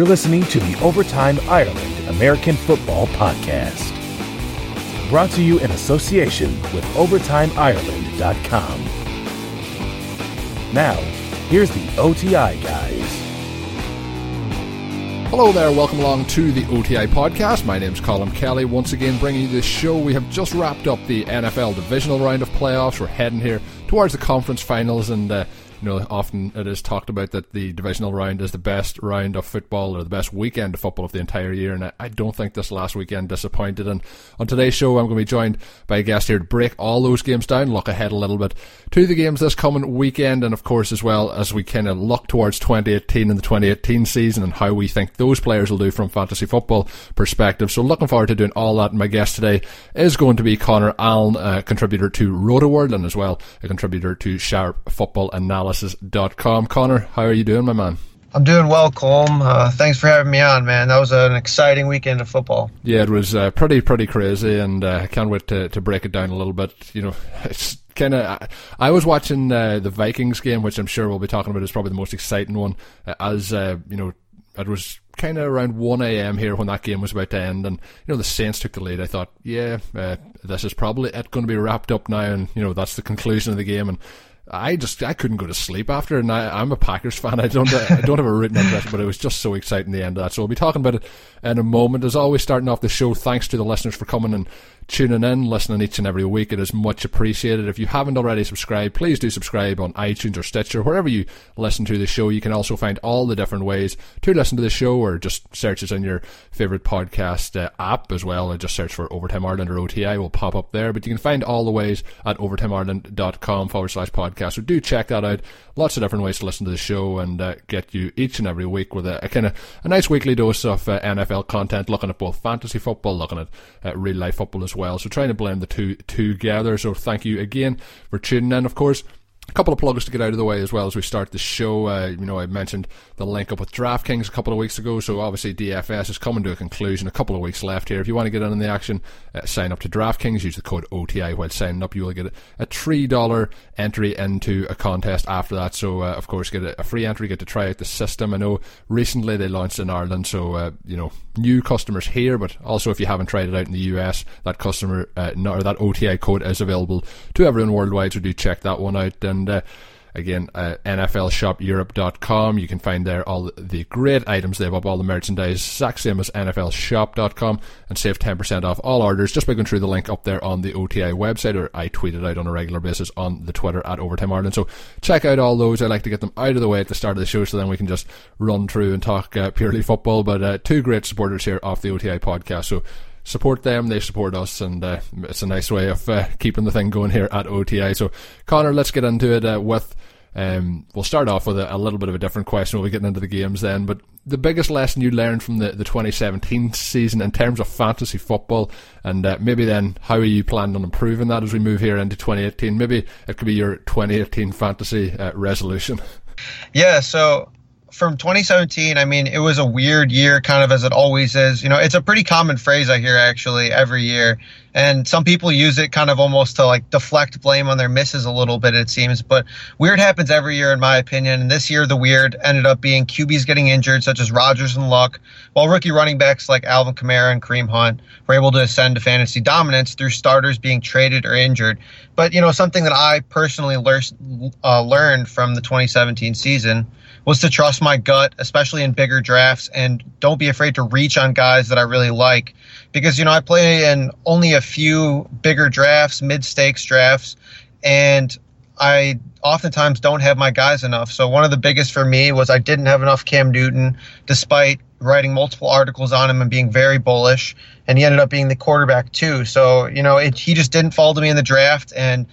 You're listening to the Overtime Ireland American Football Podcast. Brought to you in association with OvertimeIreland.com. Now, here's the OTI guys. Hello there, welcome along to the OTI podcast. My name's Colin Kelly. Once again, bringing you this show. We have just wrapped up the NFL divisional round of playoffs. We're heading here towards the conference finals, and uh, you know, often it is talked about that the divisional round is the best round of football or the best weekend of football of the entire year, and I, don't think this last weekend disappointed. And on today's show, I'm going to be joined by a guest here to break all those games down, look ahead a little bit to the games this coming weekend, and of course, as well as we kind of look towards 2018 and the 2018 season and how we think those players will do from fantasy football perspective. So, looking forward to doing all that. And my guest today is going to be Connor Allen, a contributor to RotoWorld and as well a contributor to Sharp Football Analysis.com. Connor, how are you doing, my man? I'm doing well, Colm. Uh, thanks for having me on, man. That was an exciting weekend of football. Yeah, it was uh, pretty, pretty crazy, and uh, I can't wait to, to break it down a little bit. You know, it's kind of. I was watching uh, the Vikings game, which I'm sure we'll be talking about is probably the most exciting one. Uh, as uh, you know, it was kind of around 1 a.m. here when that game was about to end, and you know the Saints took the lead. I thought, yeah, this is probably it going to be wrapped up now, and you know that's the conclusion of the game, and I just I couldn't go to sleep after, and I, am a Packers fan. I don't I don't have a written address, but it was just so exciting the end of that. So we'll be talking about it in a moment. As always, starting off the show, thanks to the listeners for coming and tuning in, listening each and every week. It is much appreciated. If you haven't already subscribed, please do subscribe on iTunes or Stitcher, wherever you listen to the show. You can also find all the different ways to listen to the show, or just search it in your favorite podcast uh, app as well. Just search for Overtime Ireland or OTI will pop up there. But you can find all the ways at overtimeireland.com forward slash podcast. So do check that out. Lots of different ways to listen to the show and uh, get you each and every week with a, a kind of a nice weekly dose of uh, NFL content, looking at both fantasy football, looking at uh, real life football as well. So trying to blend the two together. So thank you again for tuning in. Of course, a couple of plugs to get out of the way as well as we start the show. Uh, you know, I mentioned the link up with DraftKings a couple of weeks ago, so obviously DFS is coming to a conclusion. A couple of weeks left here. If you want to get in on the action, uh, sign up to DraftKings. Use the code OTI while signing up. You will get a three dollar entry into a contest after that. So, uh, of course, get a, free entry. Get to try out the system. I know recently they launched in Ireland, so uh, you know new customers here, but also if you haven't tried it out in the US, that customer uh, or that OTI code is available to everyone worldwide. So do check that one out and. Uh, Again, uh, NFLShopEurope.com. You can find there all the great items. They have up all the merchandise, exact same as NFLShop.com, and save 10% off all orders just by going through the link up there on the OTI website, or I tweet it out on a regular basis on the Twitter at Overtime Ireland. So check out all those. I like to get them out of the way at the start of the show so then we can just run through and talk uh, purely football. But uh, two great supporters here off the OTI podcast. So support them, they support us, and uh, it's a nice way of uh, keeping the thing going here at OTI. So, Connor, let's get into it uh, with. Um, we'll start off with a, a, little bit of a different question. We'll be getting into the games then. But the biggest lesson you learned from the, the 2017 season in terms of fantasy football, and uh, maybe then how are you planning on improving that as we move here into 2018? Maybe it could be your 2018 fantasy uh, resolution. Yeah, so from 2017, I mean, it was a weird year, kind of as it always is. You know, it's a pretty common phrase I hear actually every year. And some people use it kind of almost to like deflect blame on their misses a little bit, it seems. But weird happens every year, in my opinion. And this year, the weird ended up being QBs getting injured, such as Rodgers and Luck, while rookie running backs like Alvin Kamara and Kareem Hunt were able to ascend to fantasy dominance through starters being traded or injured. But, you know, something that I personally lear- uh, learned from the 2017 season was to trust my gut, especially in bigger drafts, and don't be afraid to reach on guys that I really like. Because, you know, I play in only a few bigger drafts, mid stakes drafts, and I oftentimes don't have my guys enough. So one of the biggest for me was I didn't have enough Cam Newton, despite writing multiple articles on him and being very bullish. And he ended up being the quarterback too. So you know, it, he just didn't fall to me in the draft, and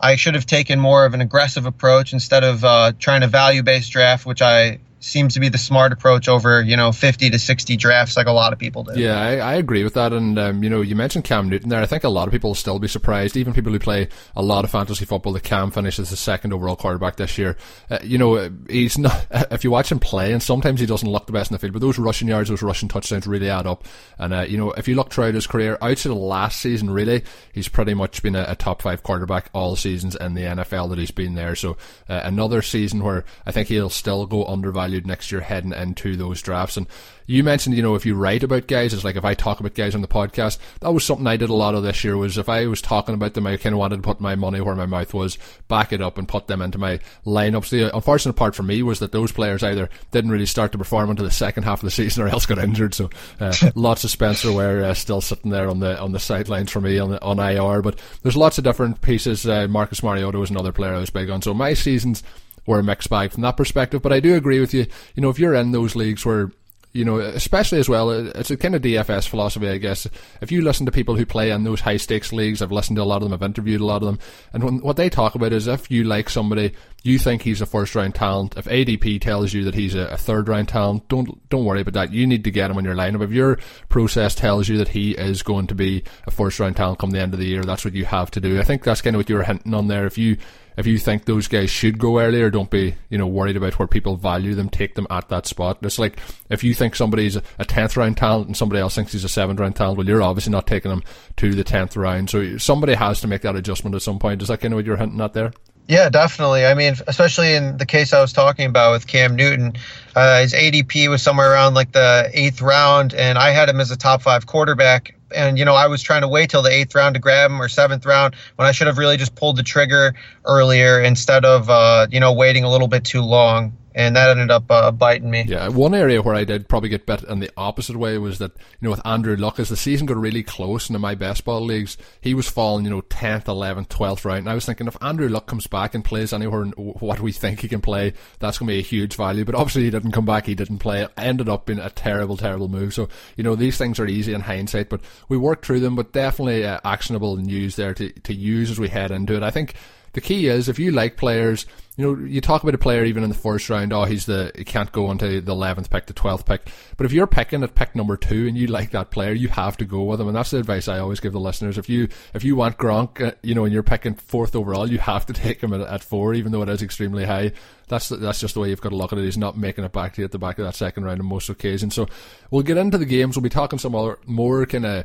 I should have taken more of an aggressive approach instead of uh, trying to value based draft, which I seems to be the smart approach over you know 50 to 60 drafts like a lot of people do. Yeah i, I agree with that. And um, you know you mentioned cam newton there. I think a lot of people will still be surprised. Even people who play a lot of fantasy football that cam finishes the second overall quarterback this year. Uh, you know he's not if you watch him play and sometimes he doesn't look the best in the field but those rushing yards those rushing touchdowns really add up. And uh, you know if you look throughout his career outside of last season really he's pretty much been a, a, top five quarterback all seasons in the nfl that he's been there. So uh, another season where i think he'll still go undervalued valued next year heading into those drafts. And you mentioned, you know, if you write about guys, it's like if I talk about guys on the podcast, that was something I did a lot of this year was if I was talking about them, I kind of wanted to put my money where my mouth was, back it up and put them into my lineups. The unfortunate part for me was that those players either didn't really start to perform until the second half of the season or else got injured. So, uh, lots of Spencer Ware uh, still sitting there on the, on the sidelines for me on, the, on IR, but there's lots of different pieces. Uh, Marcus Mariota was another player I was big on. So my seasons were a mixed bag from that perspective. But I do agree with you. You know, if you're in those leagues where you know, especially as well, uh, it's a kind of DFS philosophy, I guess. If you listen to people who play in those high stakes leagues, I've listened to a lot of them, I've interviewed a lot of them, and when, what they talk about is if you like somebody, you think he's a first round talent. If ADP tells you that he's a, a third round talent, don't don't worry about that. You need to get him in your lineup. If your process tells you that he is going to be a first round talent come the end of the year, that's what you have to do. I think that's kind of what you were hinting on there. If you if you think those guys should go earlier, don't be you know worried about where people value them. Take them at that spot. It's like if you think somebody's a tenth round talent and somebody else thinks he's a seventh round talent, well, you're obviously not taking them to the tenth round. So somebody has to make that adjustment at some point. Is that kind of what you're hinting at there? Yeah, definitely. I mean, especially in the case I was talking about with Cam Newton, uh, his ADP was somewhere around like the eighth round, and I had him as a top five quarterback. And you know, I was trying to wait till the eighth round to grab him or seventh round when I should have really just pulled the trigger earlier instead of uh, you know waiting a little bit too long and that ended up uh, biting me. Yeah, one area where I did probably get bit in the opposite way was that you know with Andrew Luck as the season got really close into my best ball leagues, he was falling you know tenth, eleventh, twelfth round, and I was thinking if Andrew Luck comes back and plays anywhere and what we think he can play, that's going to be a huge value. But obviously he didn't come back, he didn't play. It ended up being a terrible, terrible move. So you know these things are easy in hindsight, but we worked through them. But definitely uh, actionable news there to to use as we head into it. I think the key is if you like players you know, you talk about a player even in the first round, oh, he's the, he can't go onto the 11th pick, the 12th pick. But if you're picking at pick number two and you like that player, you have to go with him. And that's the advice I always give the listeners. If you, if you want Gronk, uh, you know, and you're picking fourth overall, you have to take him at, at four, even though it is extremely high. That's, that's just the way you've got to look at it. He's not making it back to you at the back of that second round on most occasions. So we'll get into the games. We'll be talking some other, more kind of,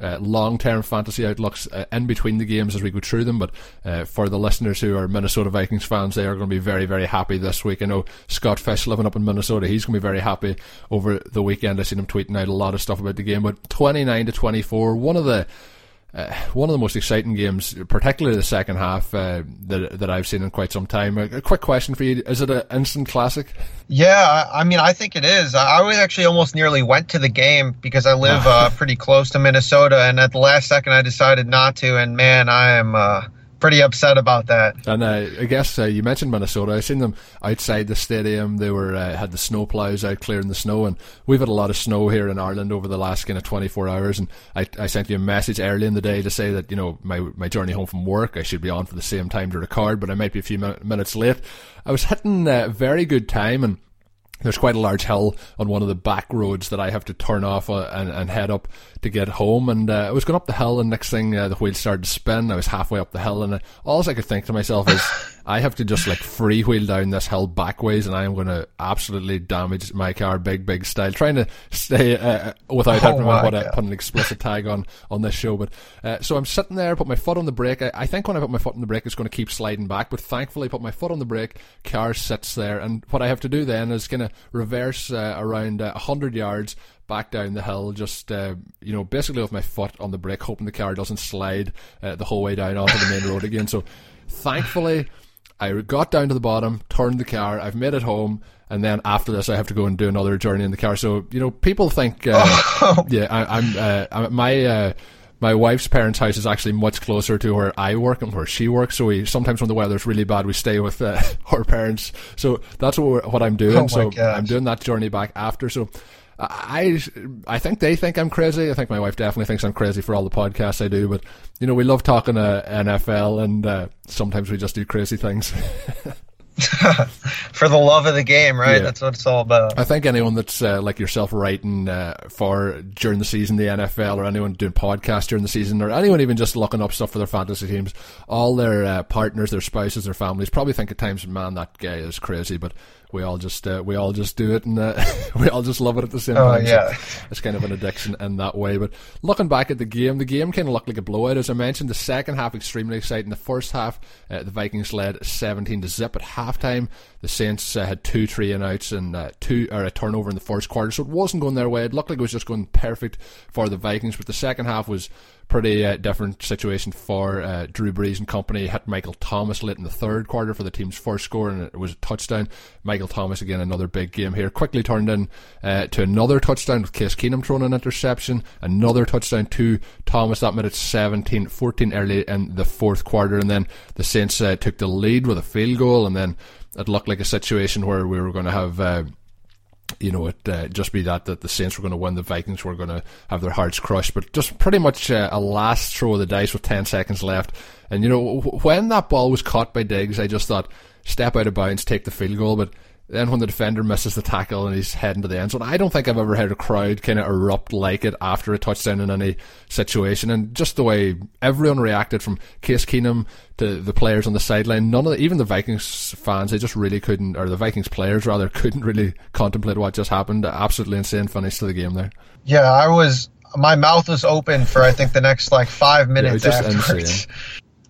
uh, long term fantasy outlooks uh, in between the games as we go through them. But uh, for the listeners who are Minnesota Vikings fans, they are going to be very, very happy this week. I know Scott Fish living up in Minnesota, he's going to be very happy over the weekend. I've seen him tweeting out a lot of stuff about the game. But 29 to 24, one of the uh, one of the most exciting games, particularly the second half uh, that that I've seen in quite some time. A, a quick question for you: Is it an instant classic? Yeah, I, mean, I think it is. I, I actually almost nearly went to the game because I live uh, pretty close to Minnesota, and at the last second, I decided not to. And man, I am uh, pretty upset about that. And uh, I guess uh, you mentioned Minnesota. I seen them outside the stadium. They were uh, had the snow plows out clearing the snow, and we've had a lot of snow here in Ireland over the last kind of 24 hours. And I, I sent you a message early in the day to say that you know my my journey home from work, I should be on for the same time to record, but I might be a few minutes late. I was hitting a very good time and there's quite a large hill on one of the back roads that I have to turn off uh, and, and head up to get home. And uh, I was going up the hill, and next thing uh, the wheel started to spin. I was halfway up the hill, and uh, all I could think to myself is, I have to just like freewheel down this hill backways, and I am going to absolutely damage my car, big big style. Trying to stay uh, uh without having to put, put an explicit tag on on this show, but uh, so I'm sitting there, put my foot on the brake. I, I, think when I put my foot on the brake, it's going to keep sliding back, but thankfully, I put my foot on the brake. Car sits there, and what I have to do then is going to reverse uh, around a hundred yards back down the hill, just uh, you know, basically with my foot on the brake, hoping the car doesn't slide uh, the whole way down onto the main road again. So, thankfully, I got down to the bottom, turned the car, I've made it home, and then after this, I have to go and do another journey in the car. So you know, people think, uh, oh. yeah, I, am uh, my. Uh, my wife's parents' house is actually much closer to where I work and where she works. So we sometimes when the weather's really bad, we stay with uh, her parents. So that's what what I'm doing. Oh so gosh. I'm doing that journey back after. So I I think they think I'm crazy. I think my wife definitely thinks I'm crazy for all the podcasts I do. But you know, we love talking uh, NFL, and uh, sometimes we just do crazy things. for the love of the game, right? Yeah. That's what it's all about. I think anyone that's uh, like yourself writing uh, for during the season the NFL, or anyone doing podcasts during the season, or anyone even just looking up stuff for their fantasy teams, all their uh, partners, their spouses, their families probably think at times, man, that guy is crazy. But we all just uh, we all just do it and uh, we all just love it at the same oh, time. Yeah. So it's kind of an addiction in that way. But looking back at the game, the game kind of looked like a blowout. As I mentioned, the second half extremely exciting. The first half, uh, the Vikings led 17 to zip at halftime. The Saints uh, had two three and outs and uh, two or a turnover in the first quarter, so it wasn't going their way. It looked like it was just going perfect for the Vikings. But the second half was pretty uh, different situation for uh, Drew Brees and company. Hit Michael Thomas late in the third quarter for the team's first score, and it was a touchdown. Michael Thomas again, another big game here. Quickly turned in uh, to another touchdown with Case Keenum throwing an interception. Another touchdown to Thomas. That made it 17-14 early in the fourth quarter, and then the Saints uh, took the lead with a field goal, and then it looked like a situation where we were going to have uh, you know, it uh, just be that that the Saints were going to win, the Vikings were going to have their hearts crushed. But just pretty much uh, a last throw of the dice with ten seconds left. And you know, when that ball was caught by Diggs, I just thought, step out of bounds, take the field goal. But then when the defender misses the tackle and he's heading to the end zone, I don't think I've ever heard a crowd kind of erupt like it after a touchdown in any situation. And just the way everyone reacted from Case Keenum to the players on the sideline, none of the, even the Vikings fans, they just really couldn't, or the Vikings players rather, couldn't really contemplate what just happened. Absolutely insane finish to the game there. Yeah, I was, my mouth was open for I think the next like five minutes yeah, afterwards.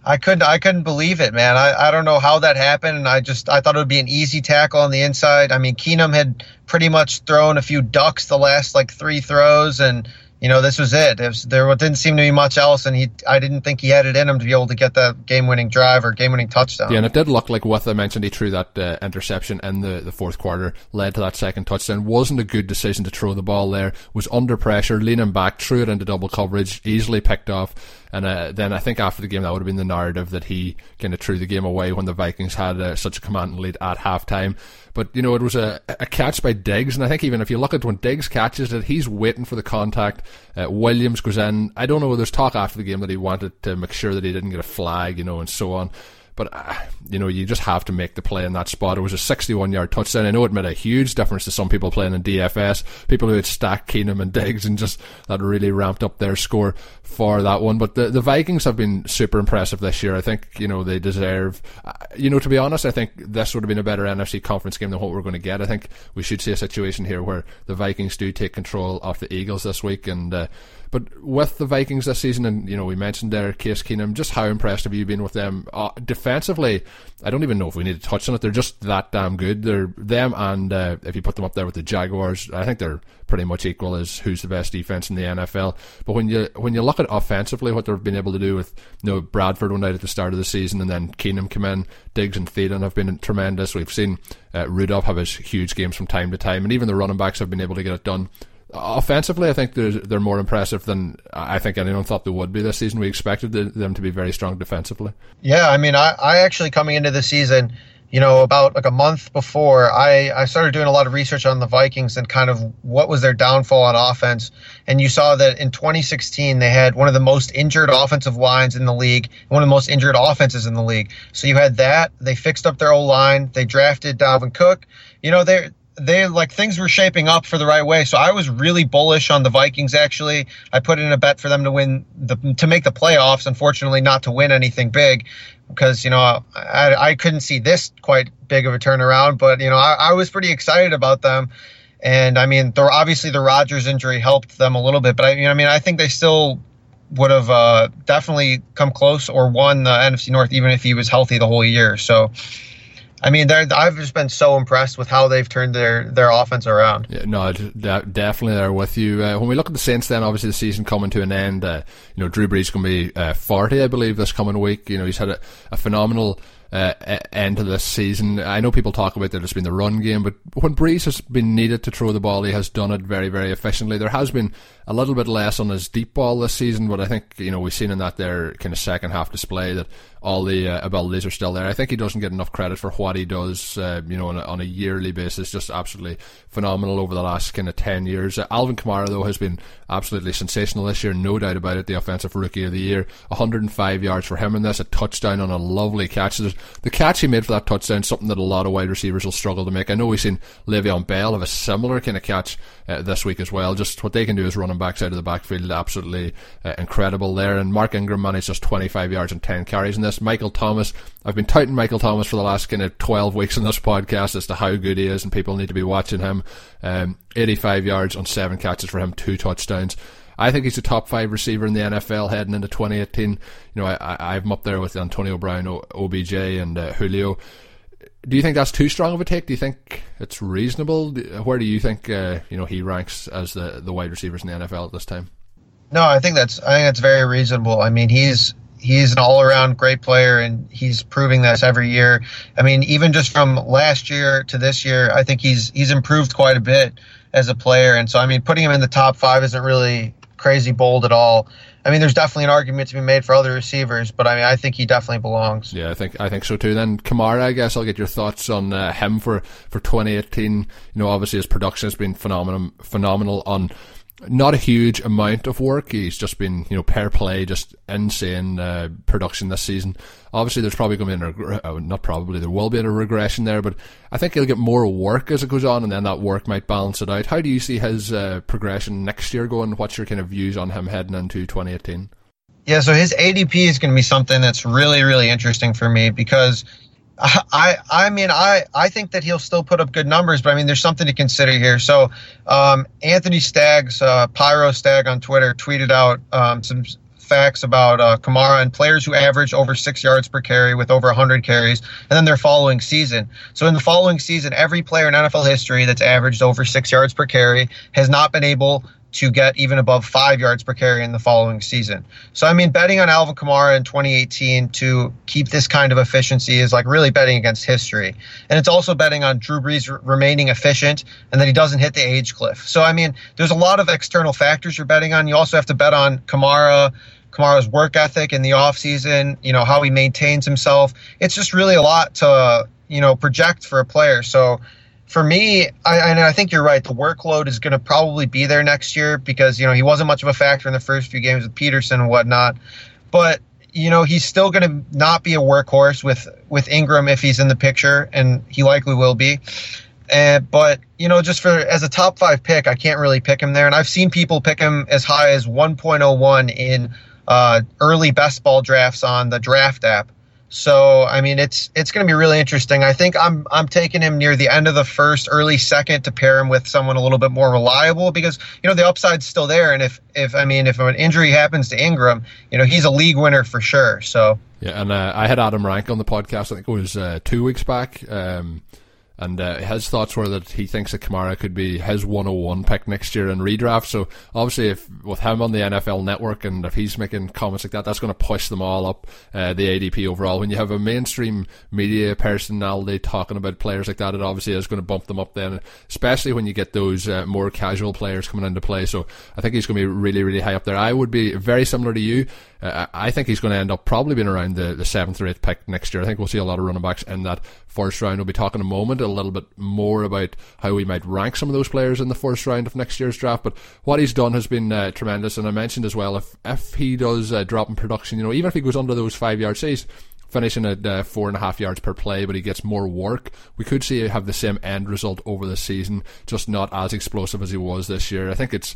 I couldn't I couldn't believe it, man. I, I don't know how that happened, and I just I thought it would be an easy tackle on the inside. I mean, Keenum had pretty much thrown a few ducks the last like three throws, and you know, this was it. it was, there didn't seem to be much else, and he I didn't think he had it in him to be able to get that game-winning drive or game-winning touchdown. Yeah, and it did look like what I mentioned, he threw that uh, interception in the, the fourth quarter, led to that second touchdown. Wasn't a good decision to throw the ball there. Was under pressure, leaning back, threw it into double coverage, easily picked off. And uh, then I think after the game, that would have been the narrative that he kind of threw the game away when the Vikings had uh, such a commanding lead at halftime. But you know, it was a, a catch by Diggs, and I think even if you look at when Diggs catches it, he's waiting for the contact. Uh, Williams goes in. I don't know. There's talk after the game that he wanted to make sure that he didn't get a flag, you know, and so on. But uh, you know, you just have to make the play in that spot. It was a 61-yard touchdown. I know it made a huge difference to some people playing in DFS, people who had stacked Keenum and Diggs, and just that really ramped up their score for that one. But the the Vikings have been super impressive this year. I think you know they deserve. Uh, you know, to be honest, I think this would have been a better NFC conference game than what we're going to get. I think we should see a situation here where the Vikings do take control of the Eagles this week and. Uh, but with the Vikings this season, and you know, we mentioned there Case Keenum, just how impressed have you been with them uh, defensively? I don't even know if we need to touch on it. They're just that damn good. They're them, and uh, if you put them up there with the Jaguars, I think they're pretty much equal as who's the best defense in the NFL. But when you when you look at offensively, what they've been able to do with you know Bradford one night at the start of the season, and then Keenum come in, Diggs and Thielen have been tremendous. We've seen uh, Rudolph have his huge games from time to time, and even the running backs have been able to get it done offensively, I think they're, they're more impressive than I think anyone thought they would be this season. We expected them to be very strong defensively. Yeah, I mean, I, I actually coming into the season, you know, about like a month before, I, I started doing a lot of research on the Vikings and kind of what was their downfall on offense. And you saw that in 2016, they had one of the most injured offensive lines in the league, one of the most injured offenses in the league. So you had that. They fixed up their old line. They drafted Dalvin Cook. You know, they're they like things were shaping up for the right way. So I was really bullish on the Vikings. Actually, I put in a bet for them to win the to make the playoffs. Unfortunately, not to win anything big because you know I, I couldn't see this quite big of a turnaround. But you know I, I was pretty excited about them. And I mean, there obviously the Rodgers injury helped them a little bit, but I, you know, I mean, I think they still would have uh, definitely come close or won the NFC North even if he was healthy the whole year. So I mean, I've just been so impressed with how they've turned their, their offense around. Yeah, no, definitely there with you. Uh, when we look at the Saints, then obviously the season coming to an end. Uh, you know, Drew Brees going to be uh, forty, I believe, this coming week. You know, he's had a, a phenomenal uh, end to this season. I know people talk about that it's been the run game, but when Brees has been needed to throw the ball, he has done it very, very efficiently. There has been a little bit less on his deep ball this season, but I think you know we've seen in that there kind of second half display that all the uh, abilities are still there. I think he doesn't get enough credit for what he does, uh, you know, on a, on a, yearly basis. Just absolutely phenomenal over the last kind of 10 years. Uh, Alvin Kamara, though, has been absolutely sensational this year, no doubt about it. The offensive rookie of the year, 105 yards for him in this, a touchdown on a lovely catch. The catch he made for that touchdown, something that a lot of wide receivers will struggle to make. I know we've seen Le'Veon Bell have a similar kind of catch uh, this week as well. Just what they can do as running backs out of the backfield, absolutely uh, incredible there. And Mark Ingram managed just 25 yards and 10 carries in this. Michael Thomas, I've been touting Michael Thomas for the last kind of 12 weeks in this podcast as to how good he is, and people need to be watching him. Um, 85 yards on seven catches for him, two touchdowns. I think he's a top five receiver in the NFL heading into 2018. You know, I, him up there with Antonio Brown, OBJ, and uh, Julio. Do you think that's too strong of a take? Do you think it's reasonable? Where do you think uh, you know he ranks as the the wide receivers in the NFL at this time? No, I think that's I think that's very reasonable. I mean, he's he's an all around great player, and he's proving this every year. I mean, even just from last year to this year, I think he's he's improved quite a bit as a player. And so, I mean, putting him in the top five isn't really crazy bold at all. I mean, there's definitely an argument to be made for other receivers, but I mean, I think he definitely belongs. Yeah, I think I think so too. Then Kamara, I guess I'll get your thoughts on uh, him for for 2018. You know, obviously his production has been phenomenal, phenomenal on not a huge amount of work. He's just been, you know, pair play, just insane uh, production this season. Obviously, there's probably going to be, an, uh, not probably, there will be a regression there, but I think he'll get more work as it goes on, and then that work might balance it out. How do you see his uh, progression next year going? What's your kind of views on him heading into 2018? Yeah, so his ADP is going to be something that's really, really interesting for me because I, I mean, I, I think that he'll still put up good numbers, but I mean, there's something to consider here. So, um, Anthony Staggs, uh, Pyro Stag on Twitter, tweeted out um, some facts about uh, Kamara and players who average over six yards per carry with over 100 carries, and then their following season. So, in the following season, every player in NFL history that's averaged over six yards per carry has not been able to get even above five yards per carry in the following season. So, I mean, betting on Alvin Kamara in 2018 to keep this kind of efficiency is like really betting against history. And it's also betting on Drew Brees remaining efficient and that he doesn't hit the age cliff. So, I mean, there's a lot of external factors you're betting on. You also have to bet on Kamara. Kamara's work ethic in the offseason, you know, how he maintains himself. It's just really a lot to, you know, project for a player. So, for me, I, I think you're right. The workload is going to probably be there next year because you know he wasn't much of a factor in the first few games with Peterson and whatnot. But you know he's still going to not be a workhorse with with Ingram if he's in the picture, and he likely will be. And but you know, just for as a top five pick, I can't really pick him there. And I've seen people pick him as high as 1.01 in uh, early best ball drafts on the draft app. So I mean, it's it's going to be really interesting. I think I'm I'm taking him near the end of the first, early second to pair him with someone a little bit more reliable because you know the upside's still there. And if if I mean if an injury happens to Ingram, you know he's a league winner for sure. So yeah, and uh, I had Adam Rank on the podcast. I think it was uh, two weeks back. Um, and uh, his thoughts were that he thinks that Kamara could be his 101 pick next year in redraft. So obviously, if with him on the NFL Network and if he's making comments like that, that's going to push them all up uh, the ADP overall. When you have a mainstream media personality talking about players like that, it obviously is going to bump them up then, especially when you get those uh, more casual players coming into play. So I think he's going to be really, really high up there. I would be very similar to you. Uh, I think he's going to end up probably being around the, the seventh or eighth pick next year. I think we'll see a lot of running backs in that first round. We'll be talking a moment a little bit more about how we might rank some of those players in the first round of next year's draft. But what he's done has been uh, tremendous. And I mentioned as well, if if he does uh, drop in production, you know, even if he goes under those five yards, says finishing at uh, four and a half yards per play, but he gets more work. We could see have the same end result over the season, just not as explosive as he was this year. I think it's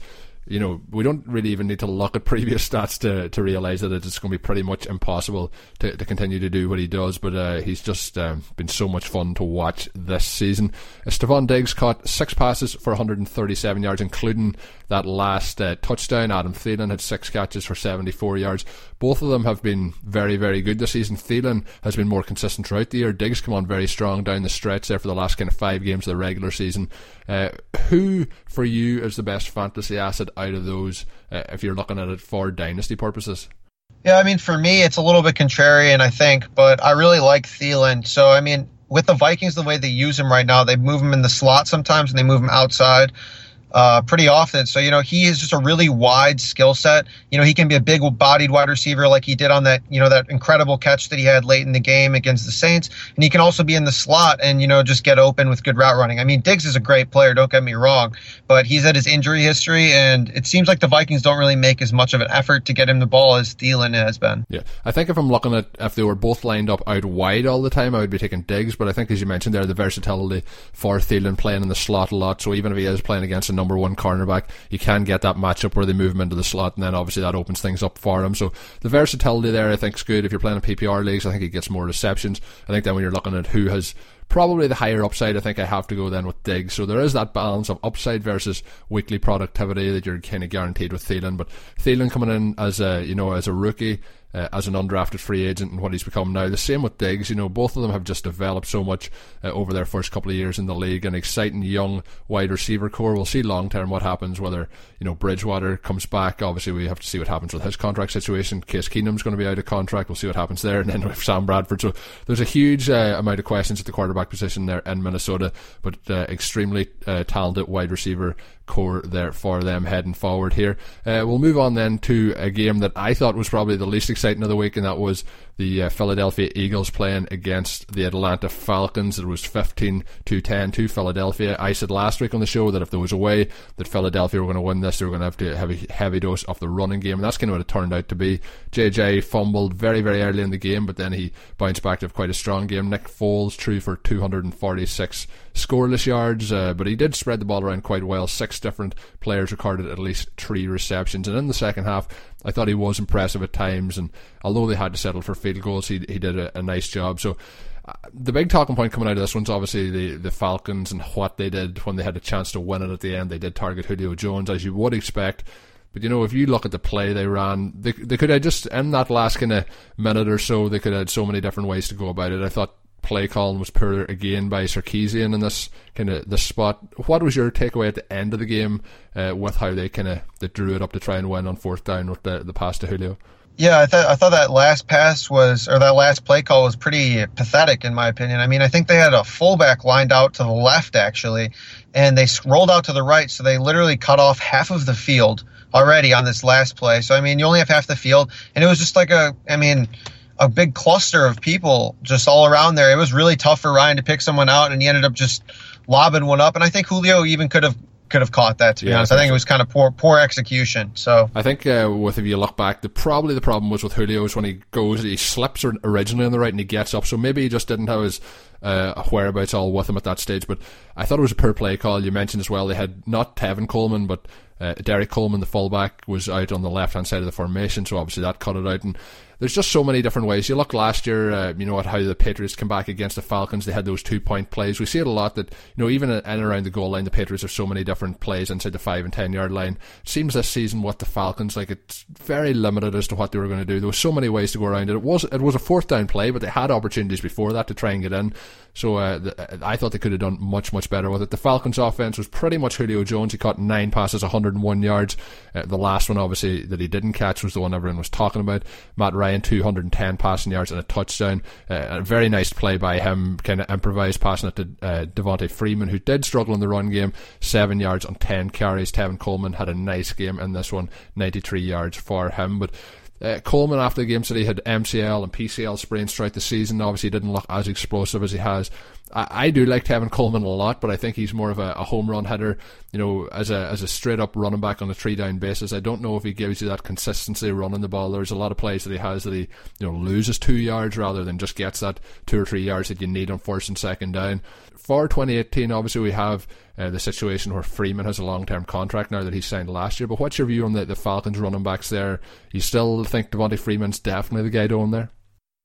you know, we don't really even need to look at previous stats to, to realize that it's going to be pretty much impossible to, to continue to do what he does. But uh, he's just um, been so much fun to watch this season. Uh, Stefon Diggs caught six passes for 137 yards, including that last uh, touchdown. Adam Thielen had six catches for 74 yards. Both of them have been very, very good this season. Thielen has been more consistent throughout the year. Diggs come on very strong down the stretch there for the last kind of five games of the regular season. Uh, who for you is the best fantasy asset out of those uh, if you're looking at it for dynasty purposes? Yeah, I mean, for me, it's a little bit contrarian, I think, but I really like Thielen. So, I mean, with the Vikings, the way they use him right now, they move him in the slot sometimes and they move him outside. Uh, pretty often. So, you know, he is just a really wide skill set. You know, he can be a big bodied wide receiver like he did on that, you know, that incredible catch that he had late in the game against the Saints. And he can also be in the slot and, you know, just get open with good route running. I mean, Diggs is a great player, don't get me wrong, but he's at his injury history. And it seems like the Vikings don't really make as much of an effort to get him the ball as Thielen has been. Yeah. I think if I'm looking at if they were both lined up out wide all the time, I would be taking Diggs. But I think, as you mentioned there, the versatility for Thielen playing in the slot a lot. So even if he is playing against a number one cornerback, you can get that matchup where they move him into the slot, and then obviously that opens things up for him. So the versatility there, I think, is good. If you're playing in PPR leagues, I think he gets more receptions. I think then when you're looking at who has probably the higher upside, I think I have to go then with Diggs. So there is that balance of upside versus weekly productivity that you're kind of guaranteed with Thielen. But Thielen coming in as a you know as a rookie, uh, as an undrafted free agent and what he's become now. The same with Diggs. You know, both of them have just developed so much uh, over their first couple of years in the league. An exciting young wide receiver core. We'll see long term what happens. Whether you know Bridgewater comes back. Obviously, we have to see what happens with his contract situation. Case Keenum's going to be out of contract. We'll see what happens there. And then with Sam Bradford. So there's a huge uh, amount of questions at the quarterback position there in Minnesota, but uh, extremely uh, talented wide receiver core there for them heading forward here. Uh, we'll move on then to a game that I thought was probably the least exciting of the week, and that was the uh, Philadelphia Eagles playing against the Atlanta Falcons. It was 15 to 10 to Philadelphia. I said last week on the show that if there was a way that Philadelphia were going to win this, they were going to have to have a heavy dose of the running game, and that's kind of what it turned out to be. JJ fumbled very, very early in the game, but then he bounced back to have quite a strong game. Nick Foles threw for 246 scoreless yards, uh, but he did spread the ball around quite well. Six different players recorded at least three receptions, and in the second half, I thought he was impressive at times, and although they had to settle for field goals, he he did a, a nice job. So uh, the big talking point coming out of this one's obviously the, the Falcons and what they did when they had a chance to win it at the end. They did target Julio Jones, as you would expect. But you know, if you look at the play they ran, they they could have just in that last kind of minute or so, they could have had so many different ways to go about it. I thought play calling was poor again by Sarkisian in this kind of this spot. What was your takeaway at the end of the game uh, with how they kind of they drew it up to try and win on fourth down with the the pass to Julio? Yeah, I thought I thought that last pass was or that last play call was pretty pathetic in my opinion. I mean, I think they had a fullback lined out to the left actually, and they rolled out to the right, so they literally cut off half of the field already on this last play. So I mean, you only have half the field, and it was just like a, I mean a big cluster of people just all around there. It was really tough for Ryan to pick someone out, and he ended up just lobbing one up. And I think Julio even could have could have caught that. To be yeah, honest, I think it was kind of poor poor execution. So I think uh, with if you look back, the probably the problem was with Julio is when he goes, he slips originally on the right and he gets up. So maybe he just didn't have his uh, whereabouts all with him at that stage. But I thought it was a poor play call. You mentioned as well they had not Tevin Coleman, but uh, Derrick Coleman, the fullback, was out on the left hand side of the formation. So obviously that cut it out and there's just so many different ways. You look last year, uh, you know, at how the Patriots come back against the Falcons. They had those two point plays. We see it a lot that, you know, even in around the goal line, the Patriots have so many different plays inside the five and ten yard line. It seems this season what the Falcons, like, it's very limited as to what they were going to do. There was so many ways to go around it. It was, it was a fourth down play, but they had opportunities before that to try and get in. So uh, the, I thought they could have done much, much better with it. The Falcons' offense was pretty much Julio Jones. He caught nine passes, 101 yards. Uh, the last one, obviously, that he didn't catch was the one everyone was talking about. Matt Ryan, 210 passing yards and a touchdown. Uh, a very nice play by him, kind of improvised passing it to uh, Devonta Freeman, who did struggle in the run game. Seven yards on 10 carries. Tevin Coleman had a nice game in this one, 93 yards for him. But uh, Coleman after the game said he had MCL and PCL sprains throughout the season. Obviously, didn't look as explosive as he has. I, I do like Tevin Coleman a lot, but I think he's more of a, a, home run hitter. You know, as a as a straight up running back on a three down basis. I don't know if he gives you that consistency running the ball. There's a lot of plays that he has that he you know loses two yards rather than just gets that two or three yards that you need on first and second down. For 2018, obviously we have uh, the situation where Freeman has a long term contract now that he signed last year. But what's your view on the, the Falcons running backs there? You still think Devonta Freeman's definitely the guy doing there?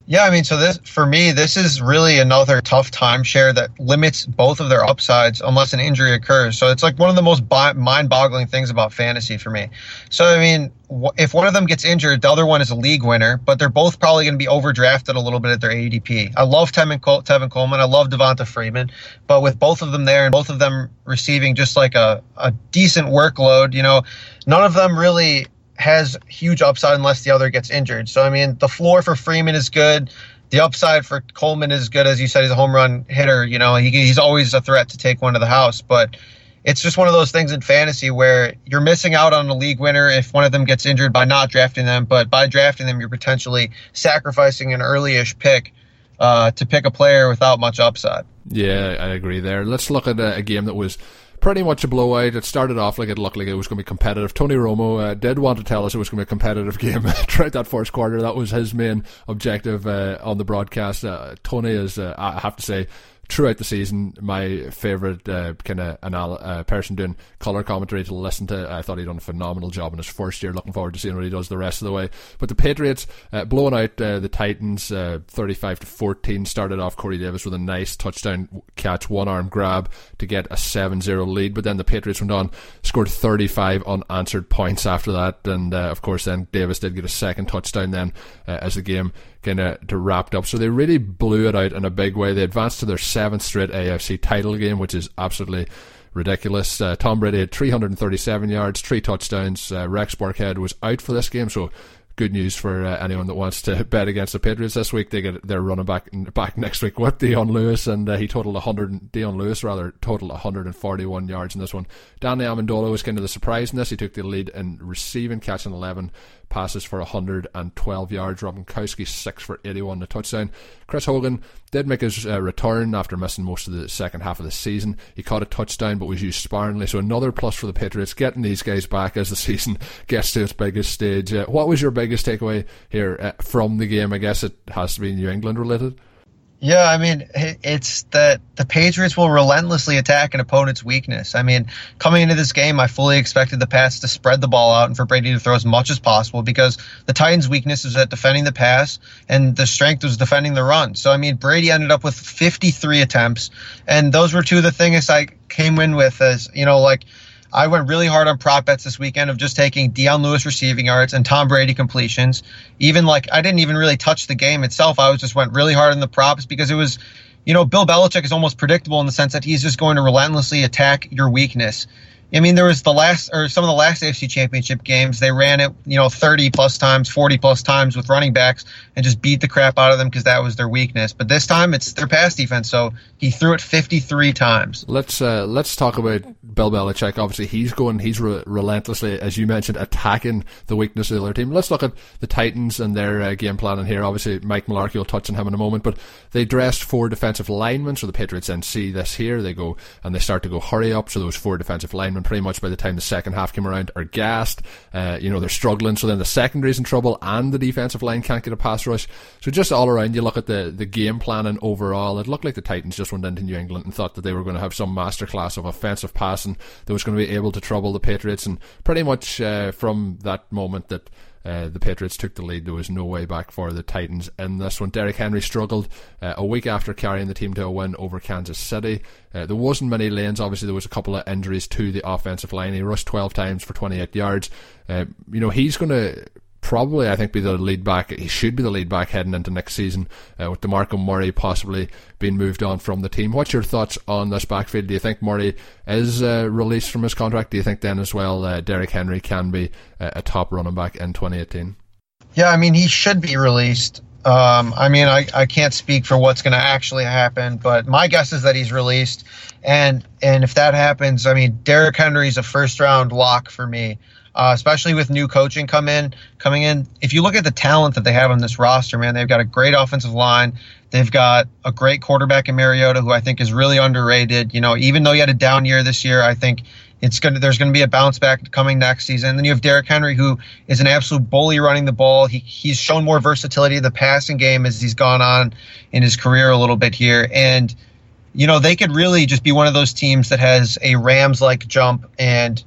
Yeah, I mean, so this for me, this is really another tough timeshare that limits both of their upsides unless an injury occurs. So it's like one of the most mind-boggling things about fantasy for me. So I mean, if one of them gets injured, the other one is a league winner, but they're both probably going to be overdrafted a little bit at their ADP. I love Tevin, Col- Tevin Coleman, I love Devonta Freeman, but with both of them there and both of them receiving just like a, a decent workload, you know, none of them really has huge upside unless the other gets injured. So I mean, the floor for Freeman is good. The upside for Coleman is good, as you said. He's a home run hitter. You know, he, he's always a threat to take one to the house. But it's just one of those things in fantasy where you're missing out on a league winner if one of them gets injured by not drafting them, but by drafting them, you're potentially sacrificing an early-ish pick uh, to pick a player without much upside. Yeah, I agree there. Let's look at a, a game that was pretty much a blowout. It started off like it looked like it was going to be competitive. Tony Romo uh, did want to tell us it was going to be a competitive game throughout that first quarter. That was his main objective uh, on the broadcast. Uh, Tony is, uh, I have to say, throughout the season, my favourite uh, kind of anal- uh, person doing colour commentary to listen to. I thought he'd done a phenomenal job in his first year. Looking forward to seeing what he does the rest of the way. But the Patriots uh, blowing out uh, the Titans, uh, thirty-five to fourteen. Started off Corey Davis with a nice touchdown catch, one arm grab to get a 7-0 lead. But then the Patriots went on, scored thirty-five unanswered points after that, and uh, of course then Davis did get a second touchdown then as the game kind of to wrapped up. So they really blew it out in a big way. They advanced to their seventh straight AFC title game, which is absolutely ridiculous. Uh, Tom Brady had 337 yards, three touchdowns. Uh, Rex Burkhead was out for this game, so good news for uh, anyone that wants to bet against the Patriots this week. They get their running back back next week with Dion Lewis, and uh, he totaled 100. Dion Lewis rather totaled 141 yards in this one. Danny Amendola was kind of the surprise in this. He took the lead in receiving, catching 11 passes for 112 yards. Rob Gronkowski six for 81, the touchdown. Chris Hogan did make his uh, return after missing most of the second half of the season. He caught a touchdown, but was used sparingly. So another plus for the Patriots, getting these guys back as the season gets to its biggest stage. Uh, what was your biggest takeaway here uh, from the game? I guess it has to be New England related. Yeah, I mean, it's that the Patriots will relentlessly attack an opponent's weakness. I mean, coming into this game, I fully expected the pass to spread the ball out and for Brady to throw as much as possible because the Titans' weakness is at defending the pass and the strength was defending the run. So, I mean, Brady ended up with 53 attempts, and those were two of the things I came in with as, you know, like – I went really hard on prop bets this weekend of just taking Dion Lewis receiving yards and Tom Brady completions. Even like I didn't even really touch the game itself. I was just went really hard on the props because it was, you know, Bill Belichick is almost predictable in the sense that he's just going to relentlessly attack your weakness. I mean, there was the last or some of the last AFC Championship games. They ran it, you know, 30 plus times, 40 plus times with running backs and just beat the crap out of them because that was their weakness. But this time, it's their pass defense. So he threw it 53 times. Let's uh, let's talk about Bill Belichick. Obviously, he's going, he's re- relentlessly, as you mentioned, attacking the weakness of the other team. Let's look at the Titans and their uh, game plan in here. Obviously, Mike Mularkey will touch on him in a moment, but they dressed four defensive linemen. So the Patriots then see this here. They go and they start to go hurry up. So those four defensive linemen pretty much by the time the second half came around are gassed. Uh, you know, they're struggling. So then the secondary's in trouble and the defensive line can't get a pass rush. So just all around, you look at the, the game planning overall, it looked like the Titans just went into New England and thought that they were going to have some masterclass of offensive passing that was going to be able to trouble the Patriots. And pretty much uh, from that moment that uh, the Patriots took the lead. There was no way back for the Titans in this one. Derrick Henry struggled uh, a week after carrying the team to a win over Kansas City. Uh, there wasn't many lanes. Obviously, there was a couple of injuries to the offensive line. He rushed 12 times for 28 yards. Uh, you know, he's going to probably, I think, be the lead back. He should be the lead back heading into next season, uh, with DeMarco Murray possibly being moved on from the team. What's your thoughts on this backfield? Do you think Murray is uh, released from his contract? Do you think then as well uh, Derrick Henry can be uh, a top running back in 2018? Yeah, I mean, he should be released. Um, I mean, I, I can't speak for what's going to actually happen, but my guess is that he's released. And and if that happens, I mean, Derrick Henry's a first round lock for me uh, especially with new coaching come in coming in. If you look at the talent that they have on this roster, man, they've got a great offensive line. They've got a great quarterback in Mariota, who I think is really underrated. You know, even though he had a down year this year, I think it's going to there's going to be a bounce back coming next season. And then you have Derrick Henry, who is an absolute bully running the ball. He he's shown more versatility in the passing game as he's gone on in his career a little bit here, and you know they could really just be one of those teams that has a Rams like jump and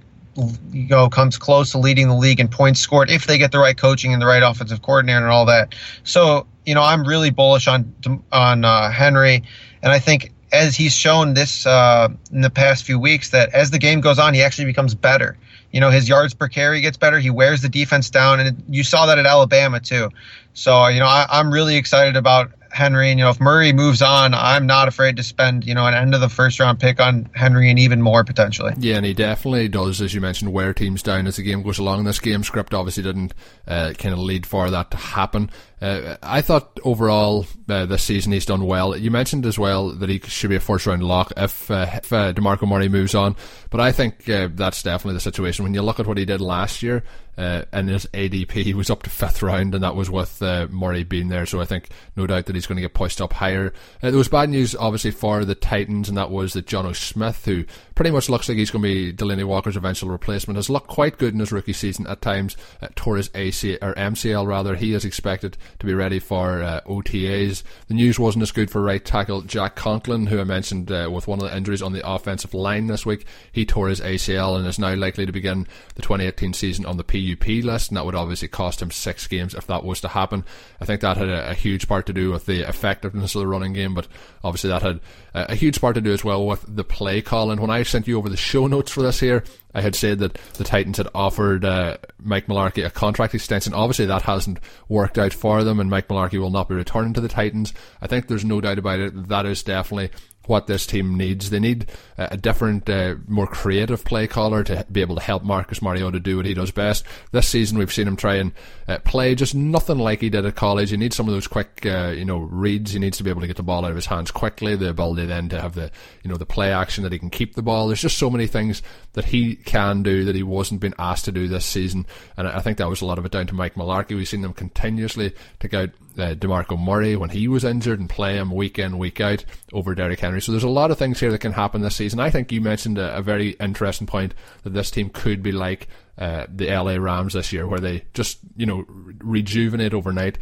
you know comes close to leading the league in points scored if they get the right coaching and the right offensive coordinator and all that. So you know I'm really bullish on on uh, Henry, and I think as he's shown this uh, in the past few weeks that as the game goes on he actually becomes better. You know his yards per carry gets better. He wears the defense down, and you saw that at Alabama too. So you know I, I'm really excited about Henry. And, you know, if Murray moves on, I'm not afraid to spend, you know, an end of the first round pick on Henry and even more potentially. Yeah, and he definitely does, as you mentioned, wear teams down as the game goes along. This game script obviously didn't uh, kind of lead for that to happen. Uh, I thought overall uh, this season he's done well. You mentioned as well that he should be a first round lock if, uh, if uh, Demarco Murray moves on, but I think uh, that's definitely the situation. When you look at what he did last year, uh, and his ADP he was up to fifth round, and that was with Murray being there. So I think no doubt that he's going to get pushed up higher. There was bad news, obviously, for the Titans, and that was that Jonnu Smith, who pretty much looks like he's going to be Delanie Walker's eventual replacement, has looked quite good in his rookie season at times. Uh, tore his AC or MCL rather. He is expected to be ready for uh, OTAs. The news wasn't as good for right tackle Jack Conklin, who I mentioned uh, with one of the injuries on the offensive line this week. He tore his ACL and is now likely to begin the 2018 season on the PUP list, and that would obviously cost him six games if that was to happen. I think that had a, a huge part to do with the effectiveness of the running game, but obviously that had a, a huge part to do as well with the play call. And when I sent you over the show notes for this here, I had said that the Titans had offered uh, Mike Mularkey a contract extension. Obviously, that hasn't worked out for them, and Mike Mularkey will not be returning to the Titans. I think there's no doubt about it. That is definitely what this team needs. They need a different, uh, more creative play caller to be able to help Marcus Mariota do what he does best. This season, we've seen him try and uh, play just nothing like he did at college. He needs some of those quick, uh, you know, reads. He needs to be able to get the ball out of his hands quickly. The ability then to have the, you know, the play action that he can keep the ball. There's just so many things that he can do that he wasn't being asked to do this season, and I think that was a lot of it down to Mike Mularkey. We've seen them continuously take out uh, DeMarco Murray when he was injured and play him week in, week out over Derrick Henry. So there's a lot of things here that can happen this season. I think you mentioned a, a very interesting point that this team could be like uh, the LA Rams this year, where they just, you know, rejuvenate overnight.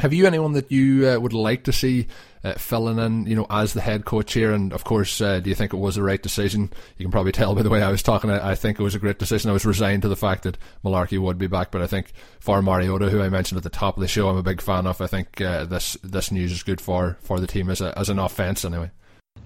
Have you anyone that you uh, would like to see uh, filling in, you know, as the head coach here? And of course, uh, do you think it was the right decision? You can probably tell by the way I was talking. I, I, think it was a great decision. I was resigned to the fact that Mularkey would be back, but I think for Mariota, who I mentioned at the top of the show, I'm a big fan of. I think uh, this this news is good for for the team as a, as an offense anyway.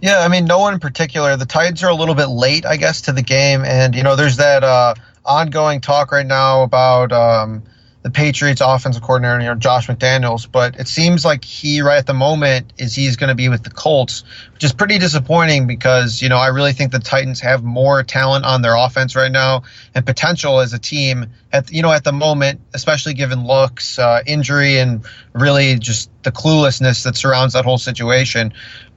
Yeah, I mean, no one in particular. The Titans are a little bit late, I guess, to the game, and you know, there's that uh, ongoing talk right now about. Um, the Patriots offensive coordinator, you know, Josh McDaniels, but it seems like he right at the moment is he's going to be with the Colts, which is pretty disappointing because, you know, I really think the Titans have more talent on their offense right now and potential as a team at, you know, at the moment, especially given Luck's, uh, injury and really just the cluelessness that surrounds that whole situation.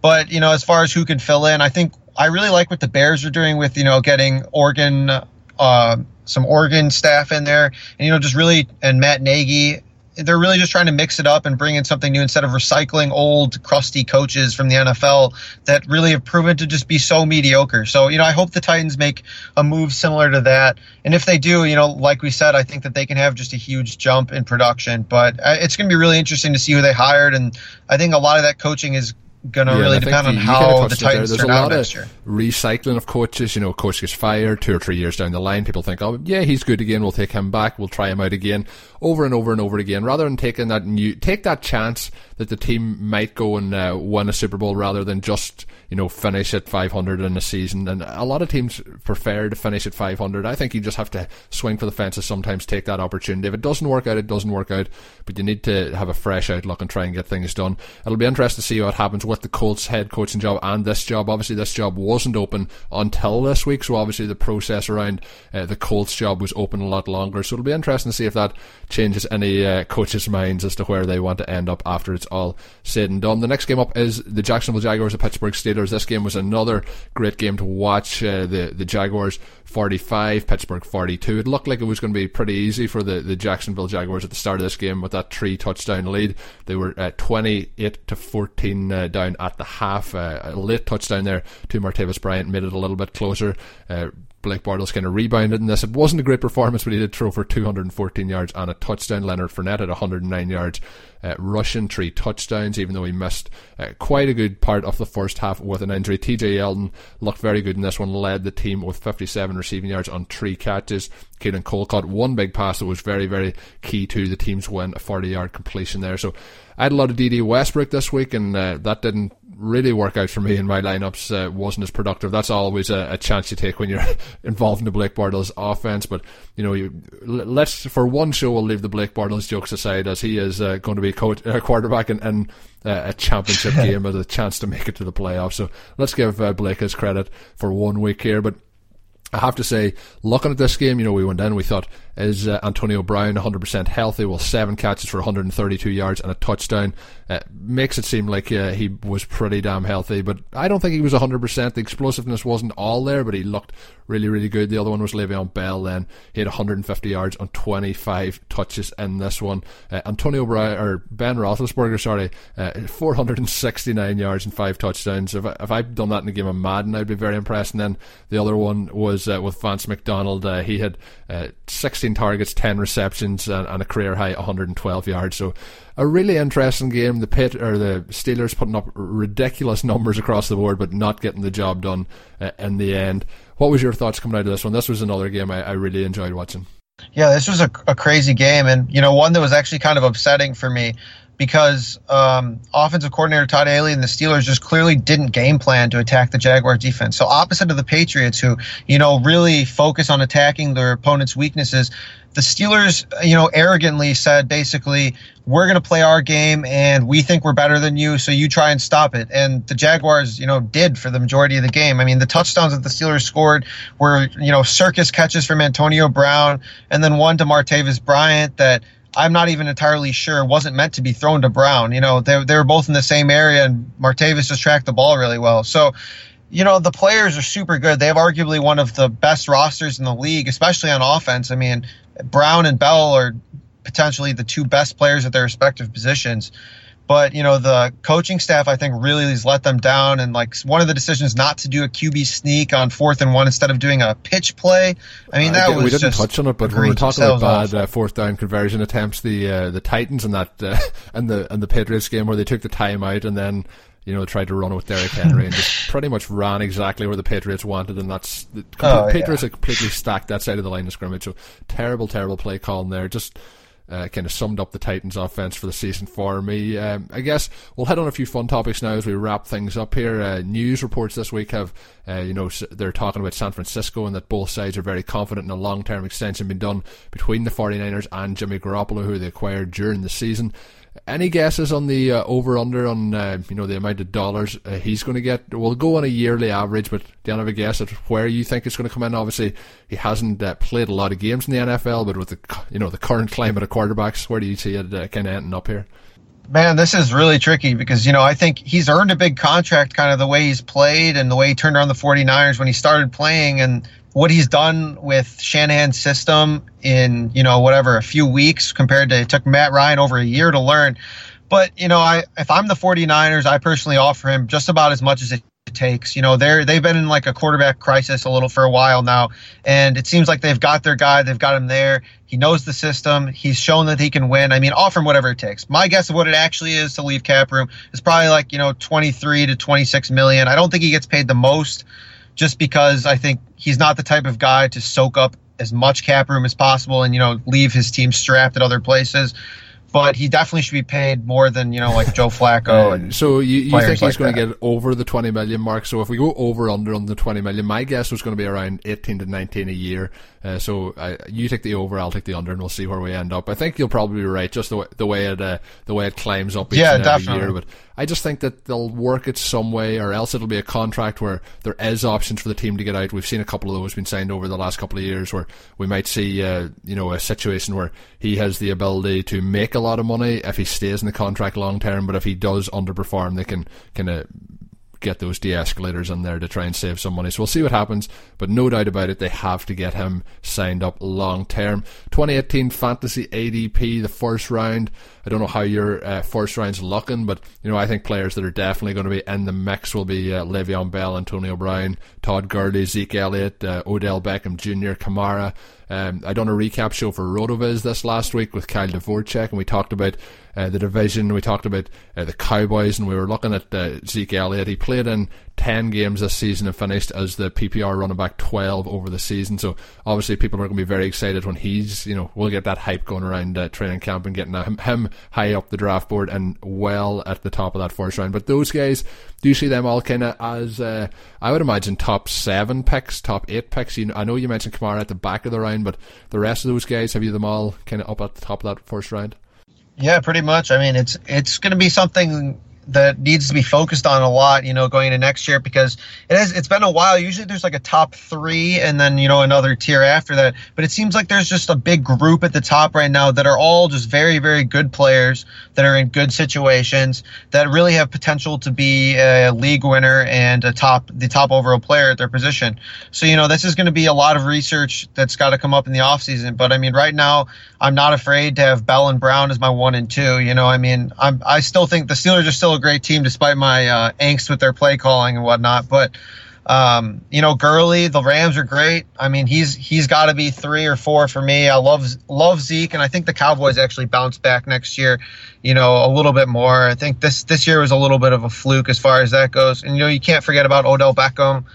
But, you know, as far as who can fill in, I think I really like what the Bears are doing with, you know, getting Oregon, uh, some Oregon staff in there, and you know, just really and Matt Nagy. They're really just trying to mix it up and bring in something new instead of recycling old, crusty coaches from the NFL that really have proven to just be so mediocre. So, you know, I hope the Titans make a move similar to that. And if they do, you know, like we said, I think that they can have just a huge jump in production. But uh, it's going to be really interesting to see who they hired. And I think a lot of that coaching is going to yeah, really depend on how the Titans there. There's a lot of year. recycling of coaches. You know, coach gets fired two or three years down the line. People think, oh, yeah, he's good again. We'll take him back. We'll try him out again, over and over and over again. Rather than taking that new, take that chance that the team might go and uh, win a Super Bowl rather than just you know finish at 500 in a season. And a lot of teams prefer to finish at 500. I think you just have to swing for the fences. Sometimes take that opportunity. If it doesn't work out, it doesn't work out. But you need to have a fresh outlook and try and get things done. It'll be interesting to see what happens with the Colts head coaching job and this job. Obviously, this job wasn't open until this week, so obviously the process around uh, the Colts job was open a lot longer. So it'll be interesting to see if that changes any uh, coaches' minds as to where they want to end up after it's all said and done. The next game up is the Jacksonville Jaguars at Pittsburgh Steelers. This game was another great game to watch. Uh, the the Jaguars 45, Pittsburgh 42. It looked like it was going to be pretty easy for the, the Jacksonville Jaguars at the start of this game with that three touchdown lead. They were uh, 28 to 14 uh, down at the half. Uh, a late touchdown there to Martavis Bryant made it a little bit closer. Blake Bortles kind of rebounded in this. It wasn't a great performance, but he did throw for 214 yards and a touchdown. Leonard Fournette at 109 yards, uh, rushing three touchdowns, even though he missed uh, quite a good part of the first half with an injury. TJ Yeldon looked very good in this one, led the team with 57 receiving yards on three catches. Keelan Cole caught one big pass that was very, very key to the team's win, a 40 yard completion there. So I had a lot of Dede Westbrook this week, and uh, that didn't really work out for me in my lineups. Uh, wasn't as productive. That's always a, a, chance you take when you're involved in the Blake Bortles offense. But you know, you, let's for one show we'll leave the Blake Bortles jokes aside, as he is uh, going to be coach, uh, quarterback in, in uh, a championship game with a chance to make it to the playoffs. So let's give uh, Blake his credit for one week here. But I have to say, looking at this game, you know, we went in, we thought is uh, Antonio Brown, 100% healthy, well, seven catches for 132 yards and a touchdown. Uh, makes it seem like uh, he was pretty damn healthy, but I don't think he was 100%. The explosiveness wasn't all there, but he looked really, really good. The other one was Le'Veon Bell. Then he had 150 yards on 25 touches in this one. Uh, Antonio Brown or Ben Roethlisberger, sorry, uh, 469 yards and five touchdowns. If, I, if I'd done that in a game of Madden, I'd be very impressed. And then the other one was uh, with Vance McDonald. He had uh, 16 targets, 10 receptions, and, and a career high 112 yards. So a really interesting game. The pit or the Steelers putting up ridiculous numbers across the board, but not getting the job done uh, in the end. What was your thoughts coming out of this one? This was another game I, I really enjoyed watching. Yeah, this was a, a, crazy game, and you know one that was actually kind of upsetting for me because um, offensive coordinator Todd Haley and the Steelers just clearly didn't game plan to attack the Jaguars defense. So opposite of the Patriots, who you know really focus on attacking their opponent's weaknesses, the Steelers, you know, arrogantly said basically, we're going to play our game and we think we're better than you, so you try and stop it. And the Jaguars, you know, did for the majority of the game. I mean, the touchdowns that the Steelers scored were, you know, circus catches from Antonio Brown and then one to Martavis Bryant that I'm not even entirely sure wasn't meant to be thrown to Brown. You know, they, they were both in the same area and Martavis just tracked the ball really well. So, you know, the players are super good. They have arguably one of the best rosters in the league, especially on offense. I mean, Brown and Bell are potentially the two best players at their respective positions. But you know the coaching staff, I think, really has let them down. And like one of the decisions not to do a QB sneak on fourth and one instead of doing a pitch play. I mean, that uh, was we didn't touch on it, but when we're talking about bad uh, fourth down conversion attempts, the uh, the Titans and that uh, and the and the Patriots game where they took the time out and then you know, tried to run with Derrick Henry and just pretty much ran exactly where the Patriots wanted, and that's the oh, Patriots yeah. completely stacked that side of the line of scrimmage. So terrible, terrible play calling there. Just uh, kind of summed up the Titans' offense for the season for me. Um, I guess we'll head on a few fun topics now as we wrap things up here. Uh, news reports this week have, uh, you know, they're talking about San Francisco and that both sides are very confident in a long-term extension being done between the 49ers and Jimmy Garoppolo, who they acquired during the season. Any guesses on the uh, over under on uh, you know the amount of dollars uh, he's going to get? We'll go on a yearly average, but do you have a guess at where you think it's going to come in? Obviously, he hasn't uh, played a lot of games in the NFL, but with the you know the current climate of quarterbacks, where do you see it uh, kind of ending up here? Man, this is really tricky because, you know, I think he's earned a big contract kind of the way he's played and the way he turned around the 49ers when he started playing. And what he's done with Shanahan's system in, you know, whatever, a few weeks compared to it took Matt Ryan over a year to learn. But, you know, I if I'm the 49ers, I personally offer him just about as much as it takes. You know, they're they've been in like a quarterback crisis a little for a while now, and it seems like they've got their guy, they've got him there. He knows the system. He's shown that he can win. I mean, offer him whatever it takes. My guess of what it actually is to leave cap room is probably like you know 23 to 26 million. I don't think he gets paid the most just because I think he's not the type of guy to soak up as much cap room as possible and you know leave his team strapped at other places. But he definitely should be paid more than you know like Joe Flacco. and so you, you think he's like going to get over the twenty million mark? So if we go over under on the twenty million, my guess was going to be around eighteen to nineteen a year. Uh, so uh, you take the over, I'll take the under, and we'll see where we end up. I think you'll probably be right, just the way, the way it uh, the way it climbs up each yeah, and every definitely. year. But I just think that they'll work it some way, or else it'll be a contract where there is options for the team to get out. We've seen a couple of those been signed over the last couple of years, where we might see, uh, you know, a situation where he has the ability to make a lot of money if he stays in the contract long term, but if he does underperform, they can kind of get those de-escalators in there to try and save some money. So we'll see what happens, but no doubt about it, they have to get him signed up long term. 2018 Fantasy ADP, the first round. I don't know how your uh, first round's looking, but you know I think players that are definitely going to be in the mix will be uh, Le'Veon Bell, Antonio Brown, Todd Gurley, Zeke Elliott, uh, Odell Beckham Jr., Kamara. Um, I done a recap show for Rotoviz this last week with Kyle Dvorchak, and we talked about uh, the division. We talked about uh, the Cowboys, and we were looking at uh, Zeke Elliott. He played in 10 games this season and finished as the PPR running back 12 over the season. So obviously people are going to be very excited when he's, you know, we'll get that hype going around uh, training camp and getting him, him high up the draft board and well at the top of that first round. But those guys, do you see them all kind of as, uh, I would imagine top seven picks, top eight picks? You know, I know you mentioned Kamara at the back of the round, but the rest of those guys, have you them all kind of up at the top of that first round? Yeah, pretty much. I mean, it's it's going to be something that needs to be focused on a lot, you know, going into next year because it has it's been a while. Usually there's like a top three and then, you know, another tier after that. But it seems like there's just a big group at the top right now that are all just very, very good players that are in good situations that really have potential to be a league winner and a top the top overall player at their position. So, you know, this is going to be a lot of research that's got to come up in the offseason. But I mean, right now I'm not afraid to have Bell and Brown as my one and two. You know, I mean, I'm I still think the Steelers are still a great team despite my uh, angst with their play calling and whatnot. But um, you know, Gurley, the Rams are great. I mean, he's he's got to be three or four for me. I love love Zeke, and I think the Cowboys actually bounce back next year. You know, a little bit more. I think this this year was a little bit of a fluke as far as that goes. And you know, you can't forget about Odell Beckham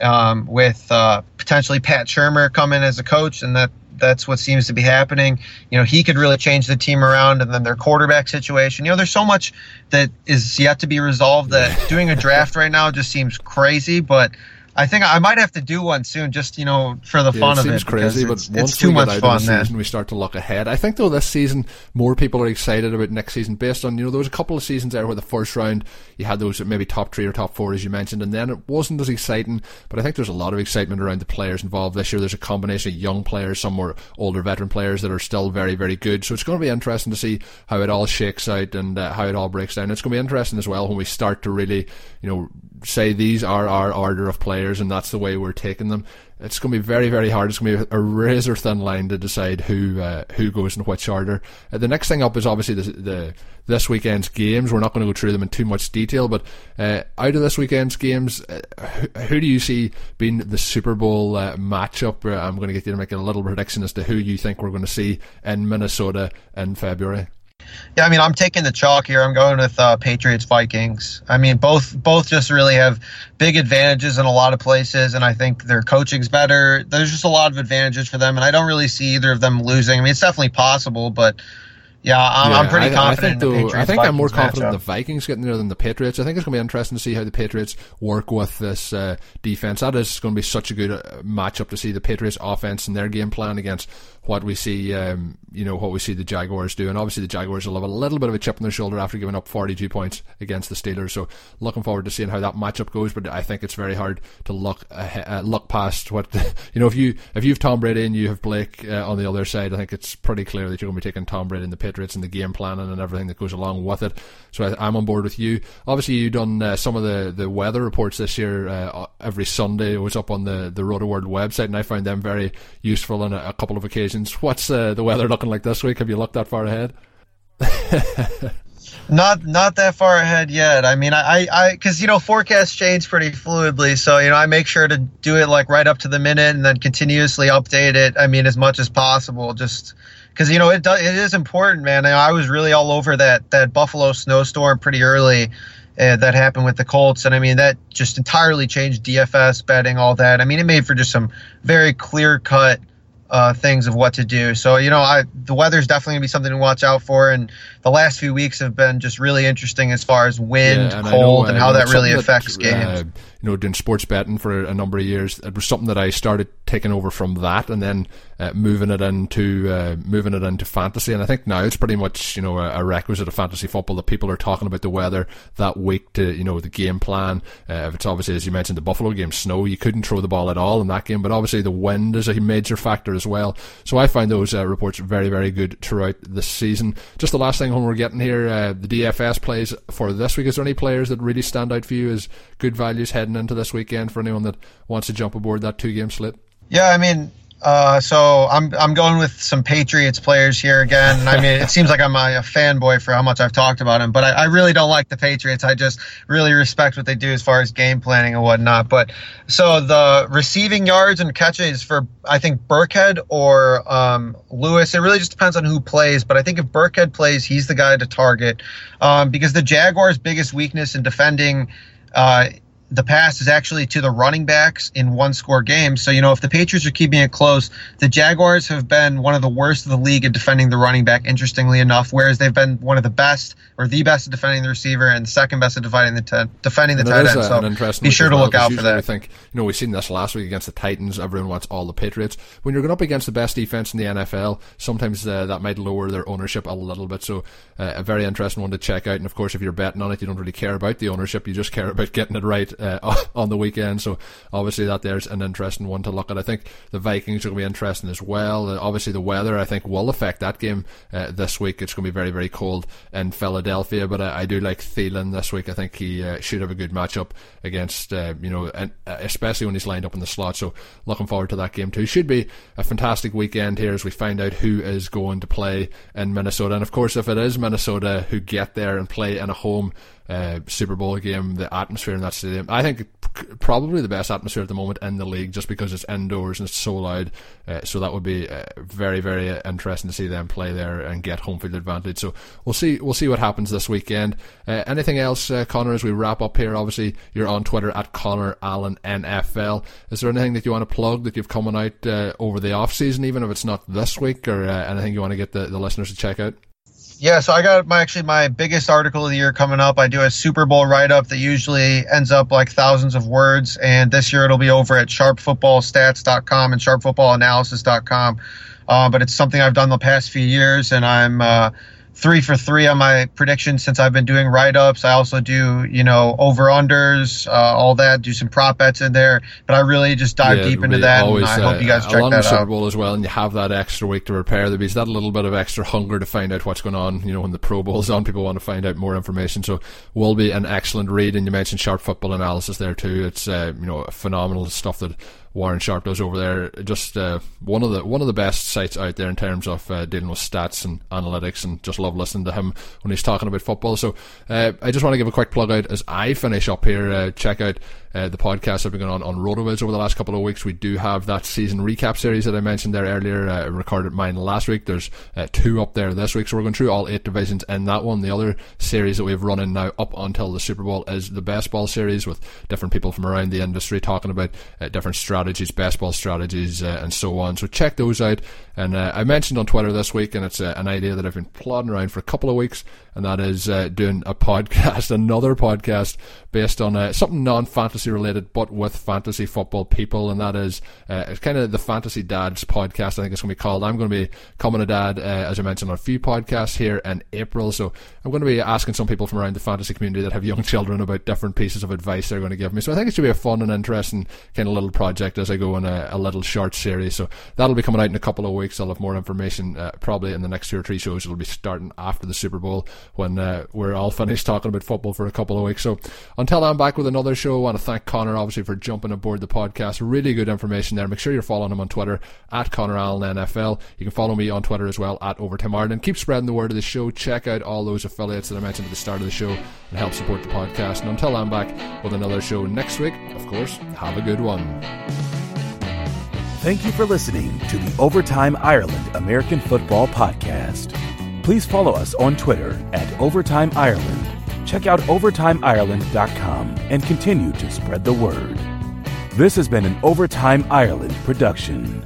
um, with uh, potentially Pat Shurmur coming as a coach, and that that's what seems to be happening. You know, he could really change the team around, and then their quarterback situation. You know, there's so much that is yet to be resolved that doing a draft right now just seems crazy. But I think I might have to do one soon, just you know, for the yeah, fun it of seems it. crazy, it's, but once it's too we much get out fun. of the Then season, we start to look ahead. I think though this season more people are excited about next season based on you know there was a couple of seasons there where the first round you had those maybe top three or top four as you mentioned, and then it wasn't as exciting. But I think there's a lot of excitement around the players involved this year. There's a combination of young players, some more older veteran players that are still very very good. So it's going to be interesting to see how it all shakes out and uh, how it all breaks down. It's going to be interesting as well when we start to really you know say these are our order of players and that's the way we're taking them. It's going to be very, very hard. It's going to be a razor thin line to decide who uh, who goes in which order. Uh, the next thing up is obviously the, the this weekend's games. We're not going to go through them in too much detail, but uh, out of this weekend's games, uh, who, who, do you see being the Super Bowl uh, matchup? Uh, I'm going to get you to make a little prediction as to who you think we're going to see in Minnesota in February. Yeah, I mean, I'm taking the chalk here. I'm going with uh, Patriots Vikings. I mean, both both just really have big advantages in a lot of places, and I think their coaching's better. There's just a lot of advantages for them, and I don't really see either of them losing. I mean, it's definitely possible, but yeah, I'm, yeah, I'm pretty confident. I think, though, I think I'm more confident matchup. in the Vikings getting there than the Patriots. I think it's going to be interesting to see how the Patriots work with this uh, defense. That is going to be such a good uh, matchup to see the Patriots offense and their game plan against what we see, um, you know, what we see the Jaguars do. And obviously, the Jaguars will have a little bit of a chip on their shoulder after giving up 42 points against the Steelers. So, looking forward to seeing how that matchup goes. But I think it's very hard to look uh, look past what you know. If you if you have Tom Brady and you have Blake uh, on the other side, I think it's pretty clear that you're going to be taking Tom Brady and the Patriots and the game planning and everything that goes along with it. So, I, am on board with you. Obviously, you've done uh, some of the, the weather reports this year uh, every Sunday. It was up on the the Rotoworld website, and I found them very useful on a, a couple of occasions. What's uh, the weather looking like this week? Have you looked that far ahead? not not that far ahead yet. I mean, I I because you know forecasts change pretty fluidly, so you know I make sure to do it like right up to the minute and then continuously update it. I mean, as much as possible, just because you know it does it is important, man. I was really all over that that Buffalo snowstorm pretty early. Uh, that happened with the Colts, and I mean that just entirely changed DFS betting, all that. I mean, it made for just some very clear cut uh, things of what to do. So you know, I the weather's definitely gonna be something to watch out for, and the last few weeks have been just really interesting as far as wind, yeah, and cold, know, and how that really affects that, games. Uh, you know, doing sports betting for a number of years, it was something that I started taking over from that, and then uh, moving it into uh, moving it into fantasy. And I think now it's pretty much you know a, a, requisite of fantasy football that people are talking about the weather that week to you know the game plan. Uh, if it's obviously as you mentioned the Buffalo game, snow, you couldn't throw the ball at all in that game, but obviously the wind is a major factor as well. So I find those uh, reports very very good throughout the season. Just the last thing when we're getting here, uh, the DFS plays for this week. Is there any players that really stand out for you as good values heading into this weekend for anyone that wants to jump aboard that two game slate? Yeah, I mean, uh, so I'm I'm going with some Patriots players here again. I mean, it seems like I'm a, a fanboy for how much I've talked about them, but I, I, really don't like the Patriots. I just really respect what they do as far as game planning and whatnot. But so the receiving yards and catches for I think Burkhead or um, Lewis. It really just depends on who plays. But I think if Burkhead plays, he's the guy to target um, because the Jaguars' biggest weakness in defending. Uh, the pass is actually to the running backs in one score games. So, you know, if the Patriots are keeping it close, the Jaguars have been one of the worst of the league at defending the running back, interestingly enough, whereas they've been one of the best or the best at defending the receiver and the second best at defending the t- defending the tight end. So be sure to well, look out for that. I think, you know, we've seen this last week against the Titans. Everyone wants all the Patriots. When you're going up against the best defense in the NFL, sometimes uh, that might lower their ownership a little bit. So, uh, a very interesting one to check out. And of course, if you're betting on it, you don't really care about the ownership. You just care about getting it right uh, on the weekend. So obviously that there's an interesting one to look at. I think the Vikings are going to be interesting as well. Uh, obviously the weather I think will affect that game uh, this week. It's going to be very very cold in Philadelphia, but I, I do like Thielen this week. I think he uh, should have a good matchup against uh, you know, and uh, especially when he's lined up in the slot. So looking forward to that game too. Should be a fantastic weekend here as we find out who is going to play in Minnesota, and of course if it is Minnesota who get there and play in a home uh, Super Bowl game, the atmosphere in that stadium. I think probably the best atmosphere at the moment in the league, just because it's indoors and it's so loud. Uh, so that would be uh, very, very interesting to see them play there and get home field advantage. So we'll see, we'll see what happens this weekend. Uh, anything else, uh, Connor? As we wrap up here, obviously you're on Twitter at Connor Allen NFL. Is there anything that you want to plug that you've coming out uh, over the off season, even if it's not this week, or anything you want to get the, the listeners to check out? Yeah, so I got my actually my biggest article of the year coming up. I do a Super Bowl write up that usually ends up like thousands of words, and this year it'll be over at sharpfootballstats.com and sharpfootballanalysis.com. Uh, but it's something I've done the past few years, and I'm uh, three for three on my predictions since I've been doing write ups. I also do, you know, over unders, uh, all that, do some prop bets in there. But I really just dive yeah, deep into that. Always, and I uh, hope you guys check that out. Bowl as well, and you have that extra week to prepare. There's that little bit of extra hunger to find out what's going on. You know, when the Pro Bowl's on, people want to find out more information. So, will be an excellent read. And you mentioned sharp football analysis there too. It's uh, you know phenomenal stuff that Warren Sharp does over there. Just uh, one of the one of the best sites out there in terms of uh, dealing with stats and analytics, and just love listening to him when he's talking about football. So uh, I just want to give a quick plug out as I finish up here. Uh, check out uh, the podcast that have been going on on Rotoviz over the last couple of weeks. We do have that season recap series that I mentioned there earlier. Uh, recorded mine last week. There's two up there this week, so we're going through all eight divisions in that one. The other series that we've run in now up until the Super Bowl is the best ball series with different people from around the industry talking about different strategies best ball strategies, uh, and so on. So check those out. And uh, I mentioned on Twitter this week, and it's uh, an idea that I've been plodding around for a couple of weeks, and that is uh, doing a podcast, another podcast based on uh, something non-fantasy related, but with fantasy football people, and that is uh, it's kind of the Fantasy Dads podcast. I think it's going to be called. I'm going to be coming a dad, as I mentioned, on a few podcasts here in April. So I'm going to be asking some people from around the fantasy community that have young children about different pieces of advice they're going to give me. So I think it should be a fun and interesting kind of little project project as I go on a, a, little short series. So that'll be coming out in a couple of weeks. I'll have more information uh, probably in the next two or three shows. It'll be starting after the Super Bowl when uh, we're all finished talking about football for a couple of weeks. So until I'm back with another show, I want to thank Connor obviously for jumping aboard the podcast. Really good information there. Make sure you're following him on Twitter at Connor Allen NFL. You can follow me on Twitter as well at Overtime Ireland. Keep spreading the word of the show. Check out all those affiliates that I mentioned at the start of the show and help support the podcast. And until I'm back with another show next week, of course, have a good one. Thank you for listening to the Overtime Ireland American Football Podcast. Please follow us on Twitter at Overtime Ireland. Check out OvertimeIreland.com and continue to spread the word. This has been an Overtime Ireland production.